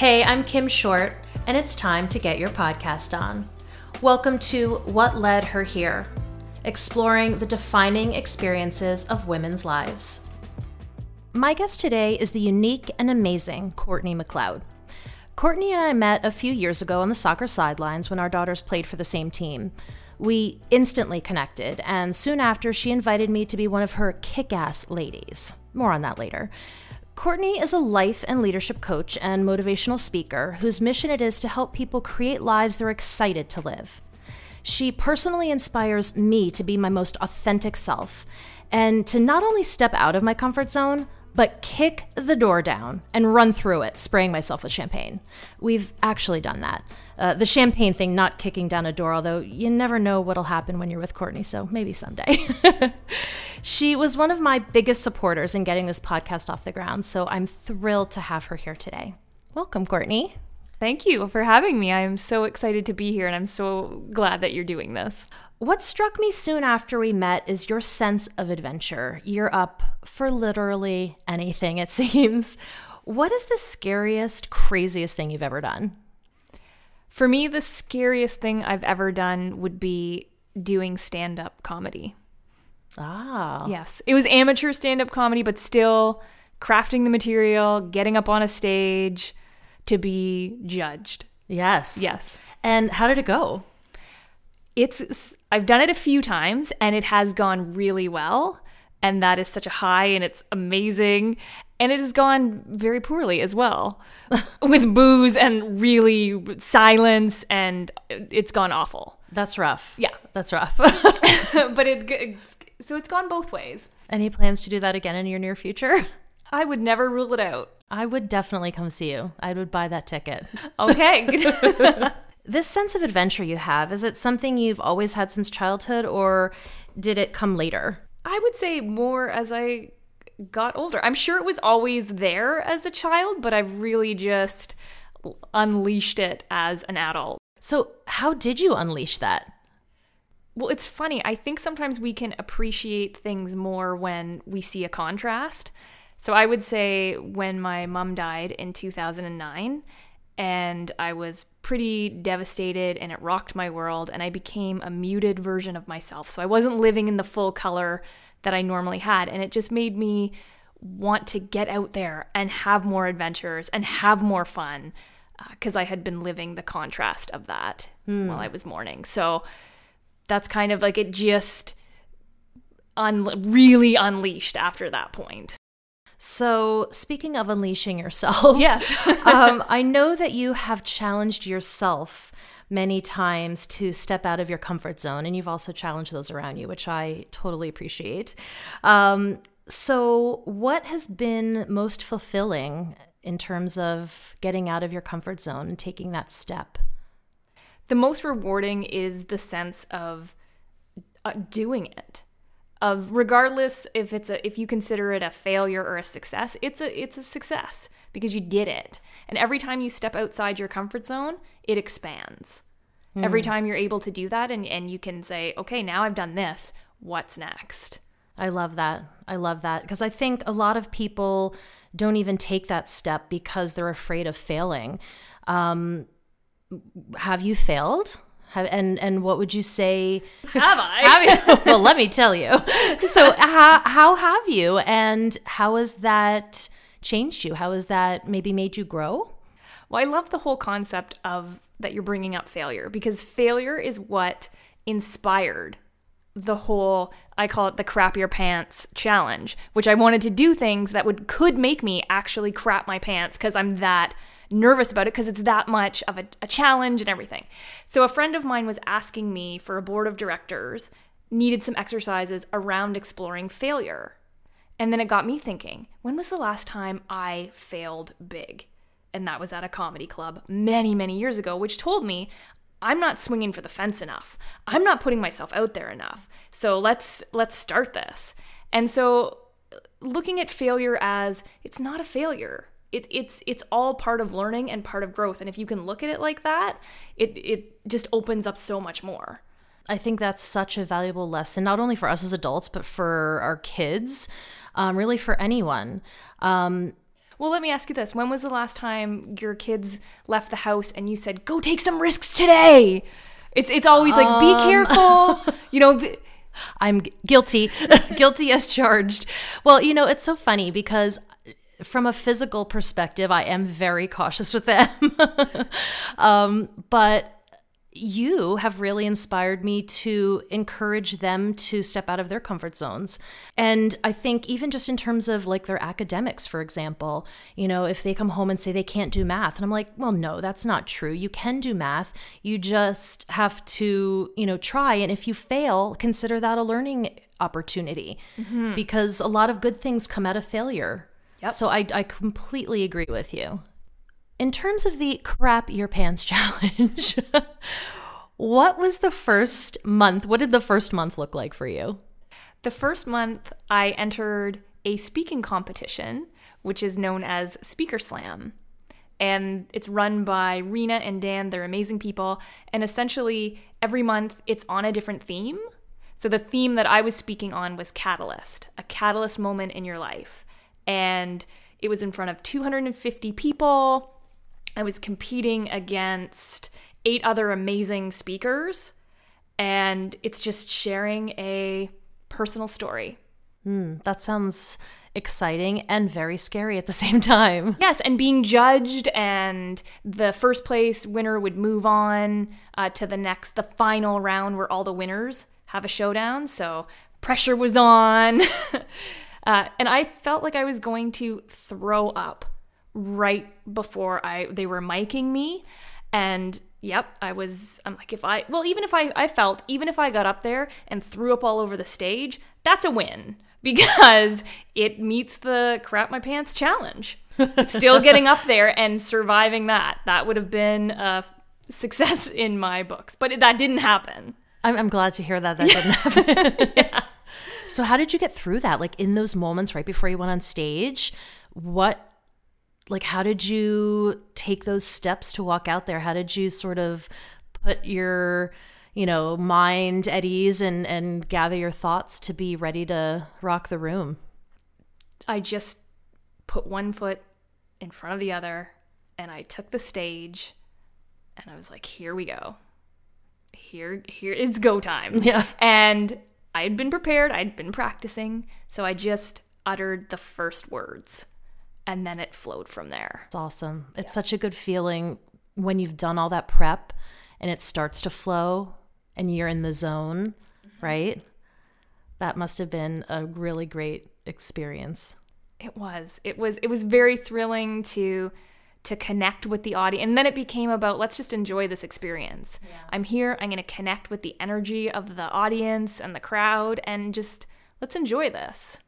Hey, I'm Kim Short, and it's time to get your podcast on. Welcome to What Led Her Here, exploring the defining experiences of women's lives. My guest today is the unique and amazing Courtney McLeod. Courtney and I met a few years ago on the soccer sidelines when our daughters played for the same team. We instantly connected, and soon after, she invited me to be one of her kick ass ladies. More on that later. Courtney is a life and leadership coach and motivational speaker whose mission it is to help people create lives they're excited to live. She personally inspires me to be my most authentic self and to not only step out of my comfort zone, but kick the door down and run through it, spraying myself with champagne. We've actually done that. Uh, the champagne thing, not kicking down a door, although you never know what'll happen when you're with Courtney, so maybe someday. she was one of my biggest supporters in getting this podcast off the ground, so I'm thrilled to have her here today. Welcome, Courtney. Thank you for having me. I'm so excited to be here and I'm so glad that you're doing this. What struck me soon after we met is your sense of adventure. You're up for literally anything, it seems. What is the scariest, craziest thing you've ever done? For me, the scariest thing I've ever done would be doing stand up comedy. Ah. Yes. It was amateur stand up comedy, but still crafting the material, getting up on a stage to be judged. Yes. Yes. And how did it go? It's I've done it a few times and it has gone really well and that is such a high and it's amazing and it has gone very poorly as well with boos and really silence and it's gone awful. That's rough. Yeah, that's rough. but it it's, so it's gone both ways. Any plans to do that again in your near future? I would never rule it out. I would definitely come see you. I would buy that ticket. Okay. This sense of adventure you have, is it something you've always had since childhood or did it come later? I would say more as I got older. I'm sure it was always there as a child, but I've really just unleashed it as an adult. So, how did you unleash that? Well, it's funny. I think sometimes we can appreciate things more when we see a contrast. So I would say when my mom died in 2009, and I was pretty devastated and it rocked my world, and I became a muted version of myself. So I wasn't living in the full color that I normally had, and it just made me want to get out there and have more adventures and have more fun because uh, I had been living the contrast of that hmm. while I was mourning. So that's kind of like it just un- really unleashed after that point. So, speaking of unleashing yourself, yes, um, I know that you have challenged yourself many times to step out of your comfort zone, and you've also challenged those around you, which I totally appreciate. Um, so, what has been most fulfilling in terms of getting out of your comfort zone and taking that step? The most rewarding is the sense of uh, doing it of regardless if it's a if you consider it a failure or a success it's a it's a success because you did it. And every time you step outside your comfort zone it expands. Mm. every time you're able to do that and and you can say okay now i've done this. What's next? I love that. I love that. Because i think a lot of people don't even take that step because they're afraid of failing. Um, have you failed have, and and what would you say? Have I? have well, let me tell you. So how how have you, and how has that changed you? How has that maybe made you grow? Well, I love the whole concept of that you're bringing up failure because failure is what inspired the whole I call it the crap your pants challenge, which I wanted to do things that would could make me actually crap my pants because I'm that nervous about it because it's that much of a, a challenge and everything. So a friend of mine was asking me for a board of directors needed some exercises around exploring failure. And then it got me thinking, when was the last time I failed big? And that was at a comedy club many, many years ago, which told me I'm not swinging for the fence enough. I'm not putting myself out there enough. So let's let's start this. And so uh, looking at failure as it's not a failure it, it's it's all part of learning and part of growth and if you can look at it like that it it just opens up so much more i think that's such a valuable lesson not only for us as adults but for our kids um, really for anyone um, Well, let me ask you this. When was the last time your kids left the house and you said, "Go take some risks today"? It's it's always like, "Be Um. careful." you know, I'm guilty, guilty as charged. Well, you know, it's so funny because from a physical perspective, I am very cautious with them. um, but you have really inspired me to encourage them to step out of their comfort zones. And I think, even just in terms of like their academics, for example, you know, if they come home and say they can't do math, and I'm like, well, no, that's not true. You can do math. You just have to, you know, try. And if you fail, consider that a learning opportunity because a lot of good things come out of failure. Yep. So I, I completely agree with you. In terms of the crap your pants challenge, what was the first month? What did the first month look like for you? the first month I entered a speaking competition, which is known as Speaker Slam. And it's run by Rena and Dan. They're amazing people. And essentially, every month it's on a different theme. So, the theme that I was speaking on was catalyst, a catalyst moment in your life. And it was in front of 250 people. I was competing against eight other amazing speakers. And it's just sharing a personal story. That sounds exciting and very scary at the same time. Yes, and being judged, and the first place winner would move on uh, to the next, the final round where all the winners have a showdown. So pressure was on. uh, and I felt like I was going to throw up right before I they were miking me. And yep, I was, I'm like, if I, well, even if I, I felt, even if I got up there and threw up all over the stage, that's a win because it meets the crap my pants challenge. Still getting up there and surviving that. That would have been a success in my books, but it, that didn't happen. I'm, I'm glad to hear that that didn't happen. So, how did you get through that? Like in those moments right before you went on stage, what, like, how did you take those steps to walk out there? How did you sort of put your, you know, mind at ease and and gather your thoughts to be ready to rock the room? I just put one foot in front of the other and I took the stage and I was like, here we go. Here here it's go time. Yeah. And I had been prepared, I'd been practicing, so I just uttered the first words and then it flowed from there. It's awesome. It's such a good feeling when you've done all that prep and it starts to flow and you're in the zone, mm-hmm. right? That must have been a really great experience. It was. It was it was very thrilling to to connect with the audience. And then it became about let's just enjoy this experience. I'm here, I'm going to connect with the energy of the audience and the crowd and just let's enjoy this.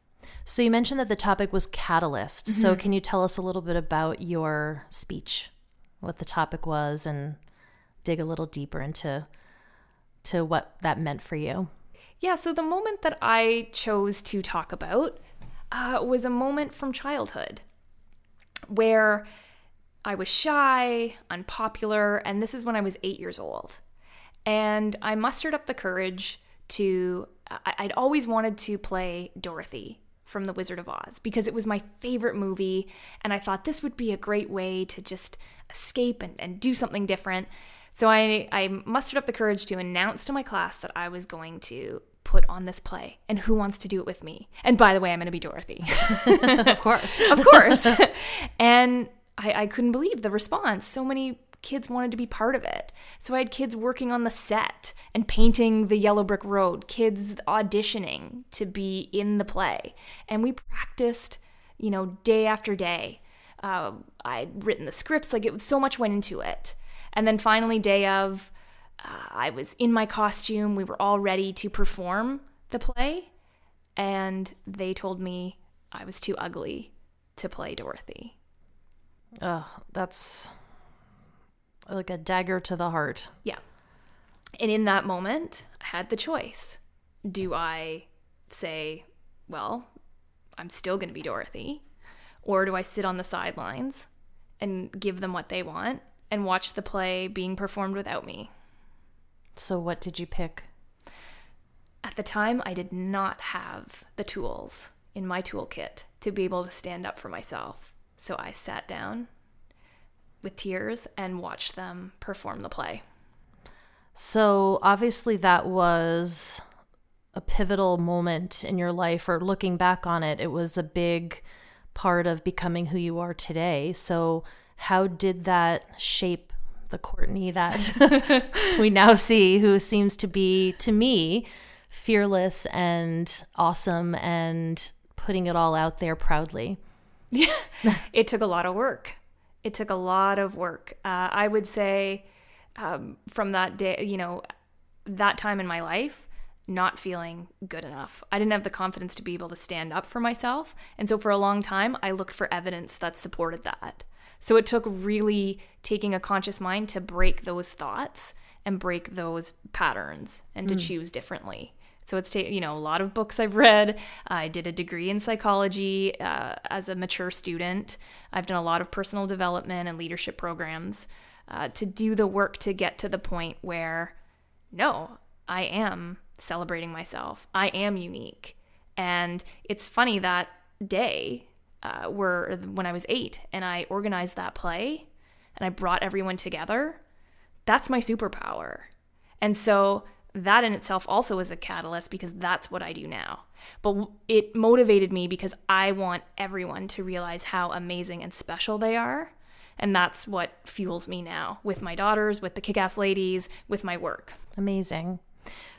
So you mentioned that the topic was catalyst. So can you tell us a little bit about your speech? What the topic was and dig a little deeper into to what that meant for you. Yeah, so the moment that I chose to talk about uh, was a moment from childhood where I was shy, unpopular, and this is when I was eight years old. And I mustered up the courage to, I'd always wanted to play Dorothy from The Wizard of Oz because it was my favorite movie. And I thought this would be a great way to just escape and, and do something different. So I, I mustered up the courage to announce to my class that I was going to put on this play and who wants to do it with me. And by the way, I'm going to be Dorothy. of course. of course. and I, I couldn't believe the response. So many kids wanted to be part of it. So I had kids working on the set and painting the yellow brick road, kids auditioning to be in the play. And we practiced, you know, day after day. Uh, I'd written the scripts, like it was so much went into it. And then finally, day of, uh, I was in my costume. We were all ready to perform the play. And they told me I was too ugly to play Dorothy. Oh, that's like a dagger to the heart. Yeah. And in that moment, I had the choice. Do I say, well, I'm still going to be Dorothy? Or do I sit on the sidelines and give them what they want and watch the play being performed without me? So what did you pick? At the time, I did not have the tools in my toolkit to be able to stand up for myself. So I sat down with tears and watched them perform the play. So obviously, that was a pivotal moment in your life, or looking back on it, it was a big part of becoming who you are today. So, how did that shape the Courtney that we now see, who seems to be, to me, fearless and awesome and putting it all out there proudly? Yeah, it took a lot of work. It took a lot of work. Uh, I would say um, from that day, you know, that time in my life, not feeling good enough. I didn't have the confidence to be able to stand up for myself. And so for a long time, I looked for evidence that supported that. So it took really taking a conscious mind to break those thoughts and break those patterns and to mm. choose differently. So it's ta- you know a lot of books I've read. I did a degree in psychology uh, as a mature student. I've done a lot of personal development and leadership programs uh, to do the work to get to the point where no, I am celebrating myself. I am unique, and it's funny that day uh, were when I was eight and I organized that play and I brought everyone together. That's my superpower. And so that in itself also is a catalyst because that's what I do now. But it motivated me because I want everyone to realize how amazing and special they are. And that's what fuels me now with my daughters, with the kick ass ladies, with my work. Amazing.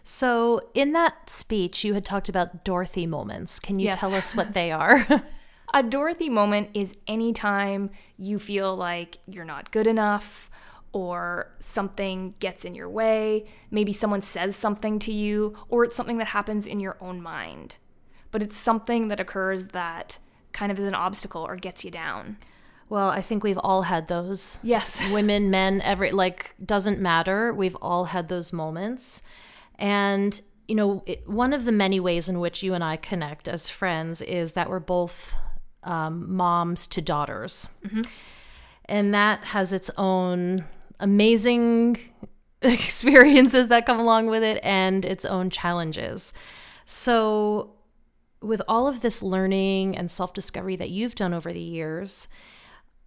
So, in that speech, you had talked about Dorothy moments. Can you yes. tell us what they are? a Dorothy moment is anytime you feel like you're not good enough or something gets in your way, maybe someone says something to you, or it's something that happens in your own mind. But it's something that occurs that kind of is an obstacle or gets you down. Well, I think we've all had those. Yes. Women, men, every like doesn't matter. We've all had those moments. And you know, it, one of the many ways in which you and I connect as friends is that we're both um, moms to daughters. Mm-hmm. And that has its own amazing experiences that come along with it and its own challenges. So, with all of this learning and self discovery that you've done over the years,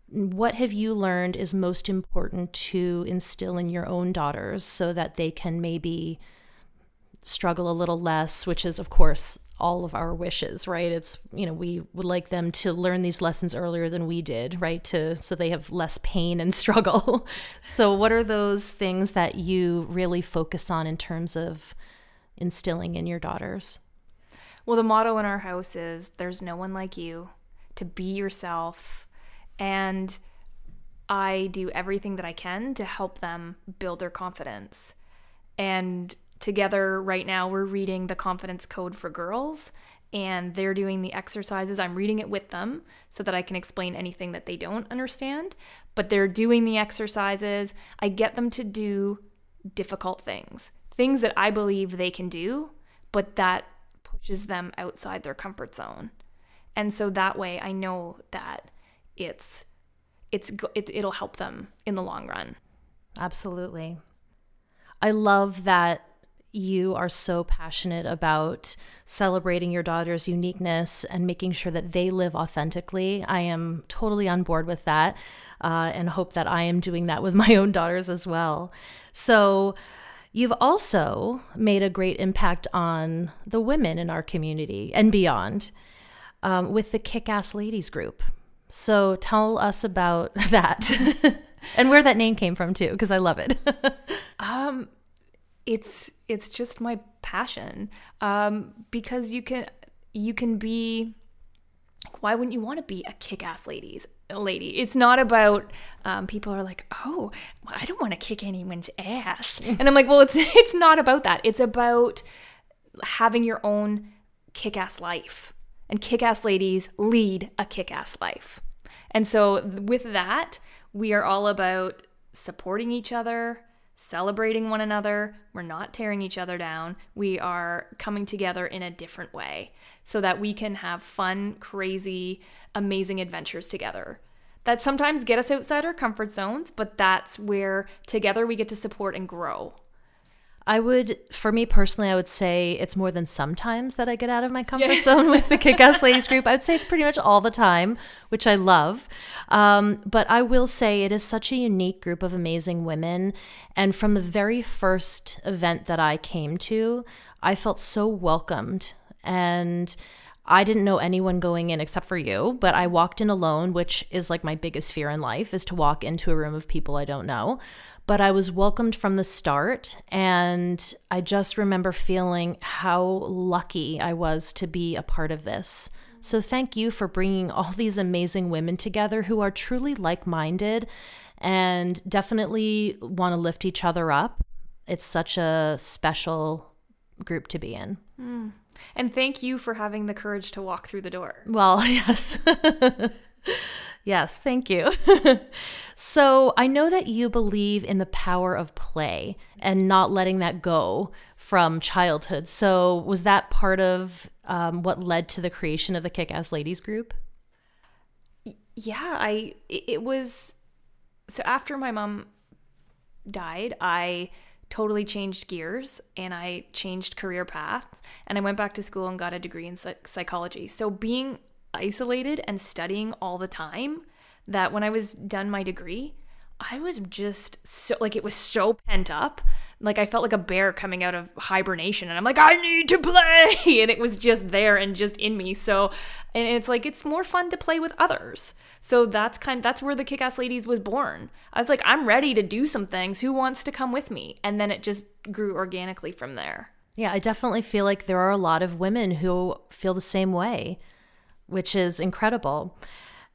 what have you learned is most important to instill in your own daughters so that they can maybe struggle a little less, which is, of course, all of our wishes, right? It's, you know, we would like them to learn these lessons earlier than we did, right? To so they have less pain and struggle. so what are those things that you really focus on in terms of instilling in your daughters? Well, the motto in our house is there's no one like you to be yourself and I do everything that I can to help them build their confidence. And together right now we're reading the confidence code for girls and they're doing the exercises. I'm reading it with them so that i can explain anything that they don't understand but they're doing the exercises. I get them to do difficult things things that i believe they can do but that pushes them outside their comfort zone. And so that way i know that it's it's it, it'll help them in the long run. Absolutely. I love that you are so passionate about celebrating your daughter's uniqueness and making sure that they live authentically. I am totally on board with that uh, and hope that I am doing that with my own daughters as well. So, You've also made a great impact on the women in our community and beyond um, with the Kick Ass Ladies group. So tell us about that and where that name came from, too, because I love it. um, it's it's just my passion um, because you can you can be why wouldn't you want to be a kick-ass ladies lady? It's not about um, people are like oh i don't want to kick anyone's ass. And i'm like well it's it's not about that. It's about having your own kick-ass life. And kick-ass ladies lead a kick-ass life. And so with that we are all about supporting each other celebrating one another. We're not tearing each other down. We are coming together in a different way so that we can have fun, crazy, amazing adventures together. That sometimes get us outside our comfort zones, but that's where together we get to support and grow. I would, for me personally, I would say it's more than sometimes that I get out of my comfort yeah. zone with the Kick Ass Ladies group. I would say it's pretty much all the time, which I love. Um, but I will say it is such a unique group of amazing women. And from the very first event that I came to, I felt so welcomed. And I didn't know anyone going in except for you, but I walked in alone, which is like my biggest fear in life is to walk into a room of people I don't know but I was welcomed from the start. And I just remember feeling how lucky I was to be a part of this. So, thank you for bringing all these amazing women together who are truly like minded and definitely want to lift each other up. It's such a special group to be in. Mm. And thank you for having the courage to walk through the door. Well, yes. Yes, thank you. so I know that you believe in the power of play and not letting that go from childhood. So was that part of um, what led to the creation of the Kick Ass Ladies group? Yeah, I it was so after my mom died, I totally changed gears and I changed career paths and I went back to school and got a degree in psychology. So being isolated and studying all the time that when I was done my degree, I was just so like it was so pent up. Like I felt like a bear coming out of hibernation and I'm like I need to play and it was just there and just in me. So and it's like it's more fun to play with others. So that's kind that's where the Kick-Ass Ladies was born. I was like I'm ready to do some things. Who wants to come with me? And then it just grew organically from there. Yeah, I definitely feel like there are a lot of women who feel the same way which is incredible.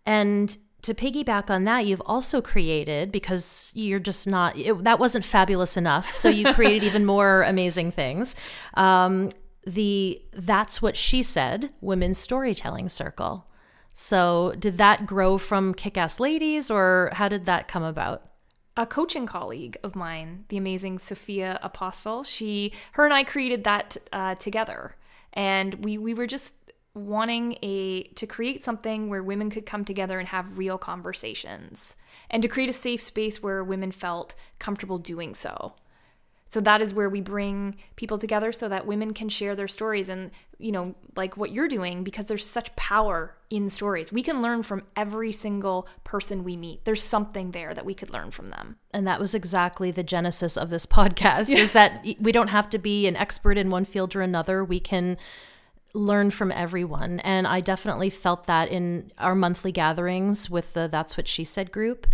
And to piggyback on that, you've also created because you're just not it, that wasn't fabulous enough. So you created even more amazing things. Um, the that's what she said women's storytelling circle. So did that grow from Kick Ass Ladies, or how did that come about? a coaching colleague of mine, the amazing Sophia Apostle. She, her and I created that uh, together, and we we were just wanting a to create something where women could come together and have real conversations and to create a safe space where women felt comfortable doing so. So that is where we bring people together so that women can share their stories and you know like what you're doing because there's such power in stories. We can learn from every single person we meet. There's something there that we could learn from them. And that was exactly the genesis of this podcast is that we don't have to be an expert in one field or another. We can learn from everyone. And I definitely felt that in our monthly gatherings with the That's What She Said group.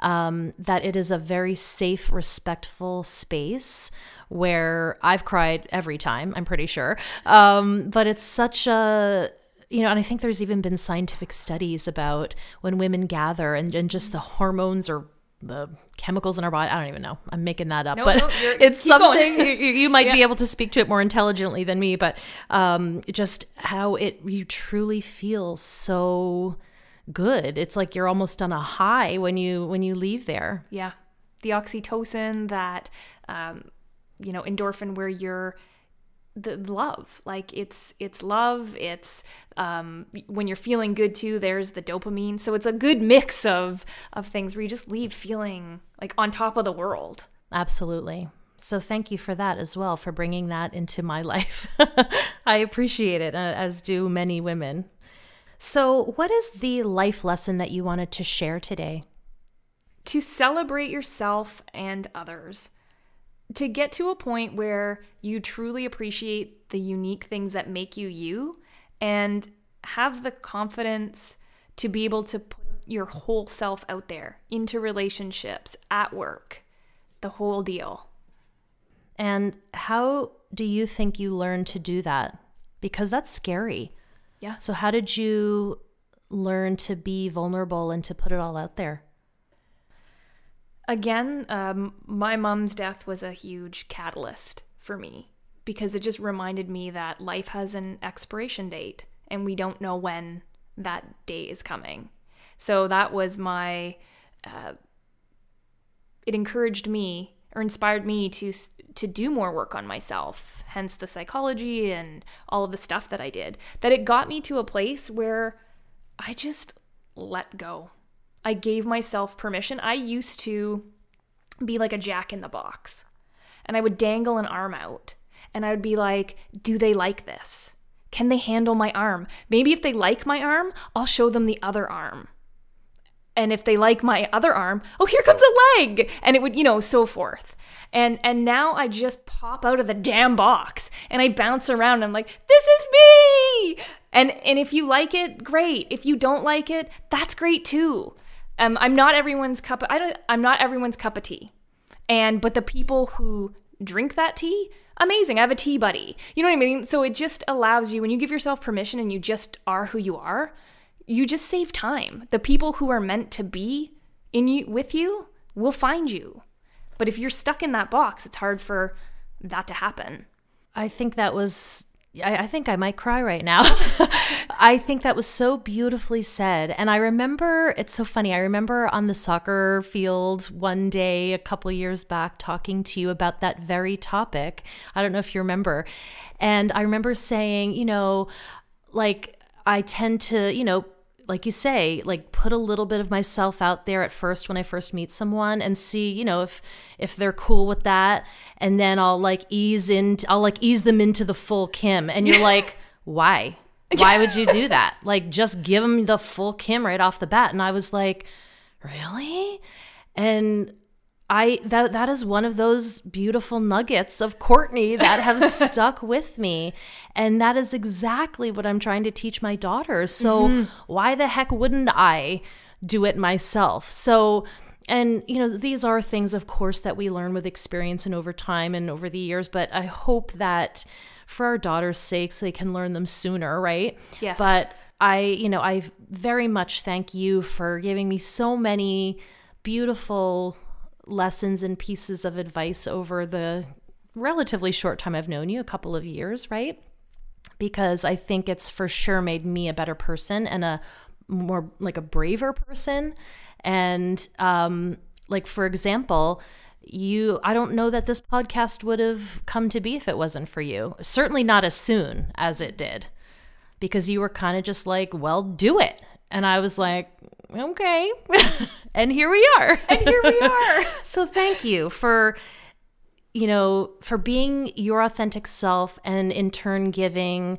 Um, that it is a very safe, respectful space where I've cried every time, I'm pretty sure. Um, but it's such a you know, and I think there's even been scientific studies about when women gather and, and just the hormones or the chemicals in our body. I don't even know. I'm making that up, no, but no, it's something you, you, might yeah. be able to speak to it more intelligently than me. But um, just how it you truly feel so good. It's like you're almost on a high when you when you leave there. Yeah, the oxytocin, that um, you know, endorphin, where you're the love. Like it's it's love it's um when you're feeling good too there's the dopamine. So it's a good mix of of things where you just leave feeling like on top of the world. Absolutely. So thank you for that as well for bringing that into my life. I appreciate it uh, as do many women. So what is the life lesson that you wanted to share today? To celebrate yourself and others to get to a point where you truly appreciate the unique things that make you you and have the confidence to be able to put your whole self out there into relationships, at work, the whole deal. And how do you think you learned to do that? Because that's scary. Yeah. So, how did you learn to be vulnerable and to put it all out there? Again, um, my mom's death was a huge catalyst for me because it just reminded me that life has an expiration date and we don't know when that day is coming. So that was my, uh, it encouraged me or inspired me to to do more work on myself hence the psychology and all of the stuff that I did that it got me to a place where I just let go I gave myself permission. I used to be like a jack in the box. and I would dangle an arm out and I would be like, do they like this? Can they handle my arm? Maybe if they like my arm, I'll show them the other arm. And if they like my other arm, oh, here comes a leg. And it would, you know, so forth. And and now I just pop out of the damn box and I bounce around. And I'm like, this is me. And and if you like it, great. If you don't like it, that's great too. Um, I'm not everyone's cup. Of, I don't. I'm not everyone's cup of tea. And but the people who drink that tea, amazing. I have a tea buddy. You know what I mean? So it just allows you when you give yourself permission and you just are who you are, you just save time. The people who are meant to be in you with you will find you. But if you're stuck in that box, it's hard for that to happen. I think that was I, I, think I might cry right now. I think that was so beautifully said. And I remember, it's so funny. I remember on the soccer field one day a couple years back talking to you about that very topic. I don't know if you remember. And I remember saying, you know, like, I tend to, you know, like you say, like put a little bit of myself out there at first when I first meet someone and see, you know, if if they're cool with that, and then I'll like ease in, I'll like ease them into the full Kim, and you're like, why? Why would you do that? Like just give them the full Kim right off the bat, and I was like, really? And I that that is one of those beautiful nuggets of Courtney that have stuck with me. And that is exactly what I'm trying to teach my daughters. So mm-hmm. why the heck wouldn't I do it myself? So and you know these are things of course that we learn with experience and over time and over the years but i hope that for our daughters sakes they can learn them sooner right yes but i you know i very much thank you for giving me so many beautiful lessons and pieces of advice over the relatively short time I've known you, a couple of years, right? Because I think it's for sure made me a better person and a more like a braver person. And um, like for example, you I don't know that this podcast would have come to be if it wasn't for you. Certainly not as soon as it did. Because you were kind of just like, well, do it. And I was like, okay. and here we are. And here we are. so thank you for you know, for being your authentic self and in turn giving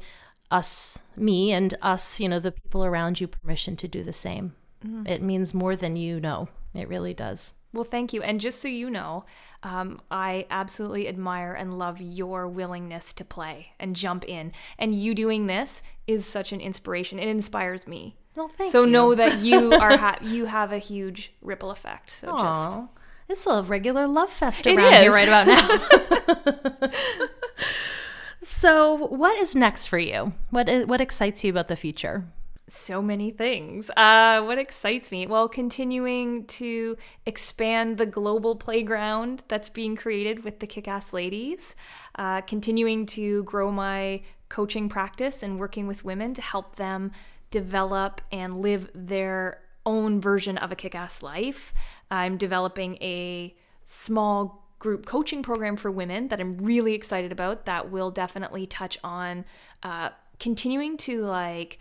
us me and us, you know, the people around you permission to do the same. Mm-hmm. It means more than you know. It really does. Well, thank you. And just so you know, um, I absolutely admire and love your willingness to play and jump in. And you doing this is such an inspiration. It inspires me. Well, thank you. so you. know that you are ha- you have a huge ripple effect. So Aww. just it's a regular love fest around here right about now. so, what is next for you? What what excites you about the future? So many things. Uh, what excites me? Well, continuing to expand the global playground that's being created with the Kick Ass Ladies, uh, continuing to grow my coaching practice and working with women to help them develop and live their own version of a kick ass life. I'm developing a small group coaching program for women that I'm really excited about that will definitely touch on uh, continuing to like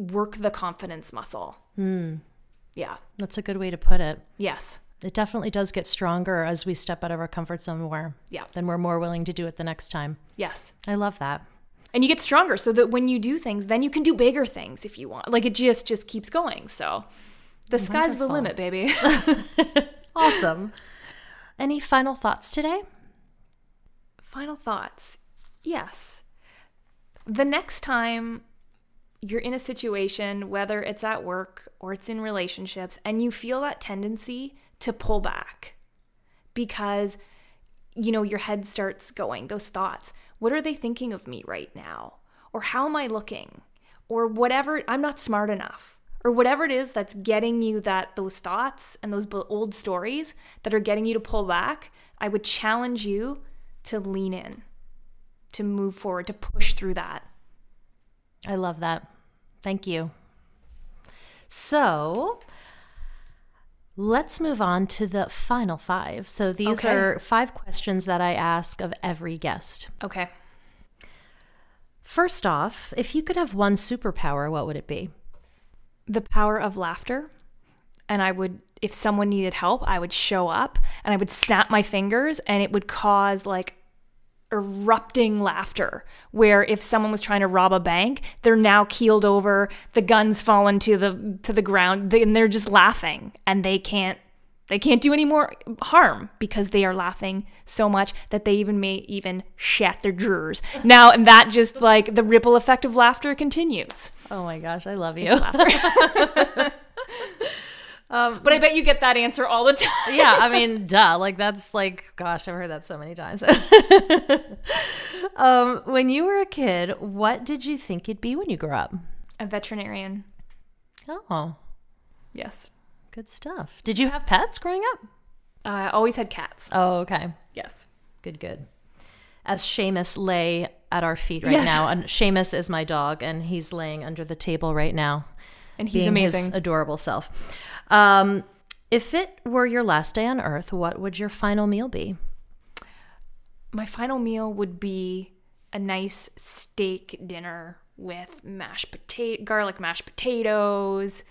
work the confidence muscle. Hmm. Yeah. That's a good way to put it. Yes. It definitely does get stronger as we step out of our comfort zone more. Yeah. Then we're more willing to do it the next time. Yes. I love that and you get stronger so that when you do things then you can do bigger things if you want like it just just keeps going so the Wonderful. sky's the limit baby awesome any final thoughts today final thoughts yes the next time you're in a situation whether it's at work or it's in relationships and you feel that tendency to pull back because you know your head starts going those thoughts what are they thinking of me right now? Or how am I looking? Or whatever, I'm not smart enough. Or whatever it is that's getting you that those thoughts and those old stories that are getting you to pull back, I would challenge you to lean in, to move forward, to push through that. I love that. Thank you. So, Let's move on to the final five. So these okay. are five questions that I ask of every guest. Okay. First off, if you could have one superpower, what would it be? The power of laughter. And I would if someone needed help, I would show up and I would snap my fingers and it would cause like erupting laughter where if someone was trying to rob a bank they're now keeled over the guns fallen to the to the ground and they're just laughing and they can't they can't do any more harm because they are laughing so much that they even may even shat their drawers. Now and that just like the ripple effect of laughter continues. Oh my gosh, I love you. um, but i bet you get that answer all the time yeah, I mean, duh. Like that's like, gosh, I've heard that so many times. um, when you were a kid, what did you think you'd be when you grew up? a veterinarian Oh, yes good stuff. Did you have pets growing up? i always had cats Oh, okay. yes Good, good. As Seamus lay at our feet right Yes. now, and Seamus is my dog, and he's laying under the table right now. And he's being amazing his adorable self. Um, if it were your last day on Earth, what would your final meal be? my final meal would be a nice steak dinner with mashed potato, garlic mashed potatoes.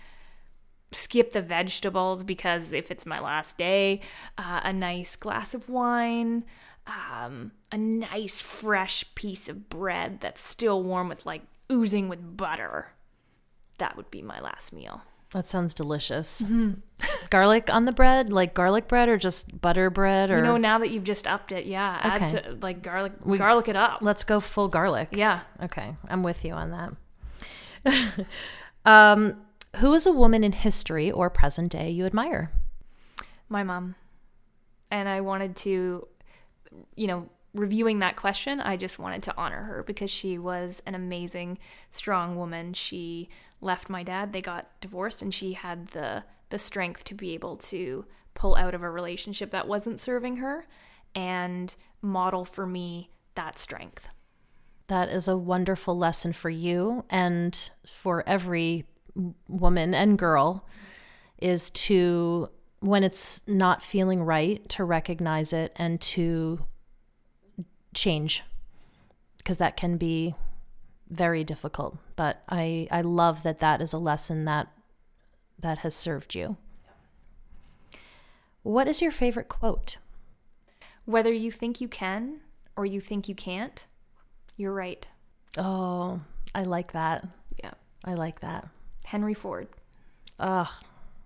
Skip the vegetables because if it's my last day, uh, a nice glass of wine, um, a nice fresh piece of bread that's still warm with like oozing with butter. That would be my last meal. That sounds delicious. Mm-hmm. Garlic on the bread, like garlic bread, or just butter bread, or You know, now that you've just upped it, yeah, add Okay. to, like garlic, we, garlic it up. let's go full garlic. Yeah. Okay, I'm with you on that. um, who is a woman in history or present day you admire? my mom. And I wanted to, you know, reviewing that question, I just wanted to honor her because she was an amazing, strong woman. She left my dad, they got divorced, and she had the the strength to be able to pull out of a relationship that wasn't serving her and model for me that strength. That is a wonderful lesson for you and for every woman and girl is to when it's not feeling right to recognize it and to change because that can be very difficult but i i love that that is a lesson that that has served you what is your favorite quote Whether you think you can or you think you can't, you're right. oh i like that Yeah. i like that Henry Ford. oh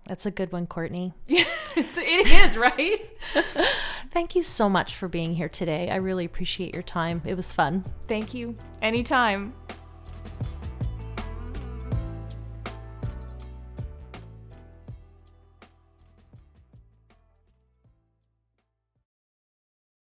that's a good one courtney It's, it is, right? Thank you so much for being here today. I really appreciate your time. It was fun. Thank you. Anytime.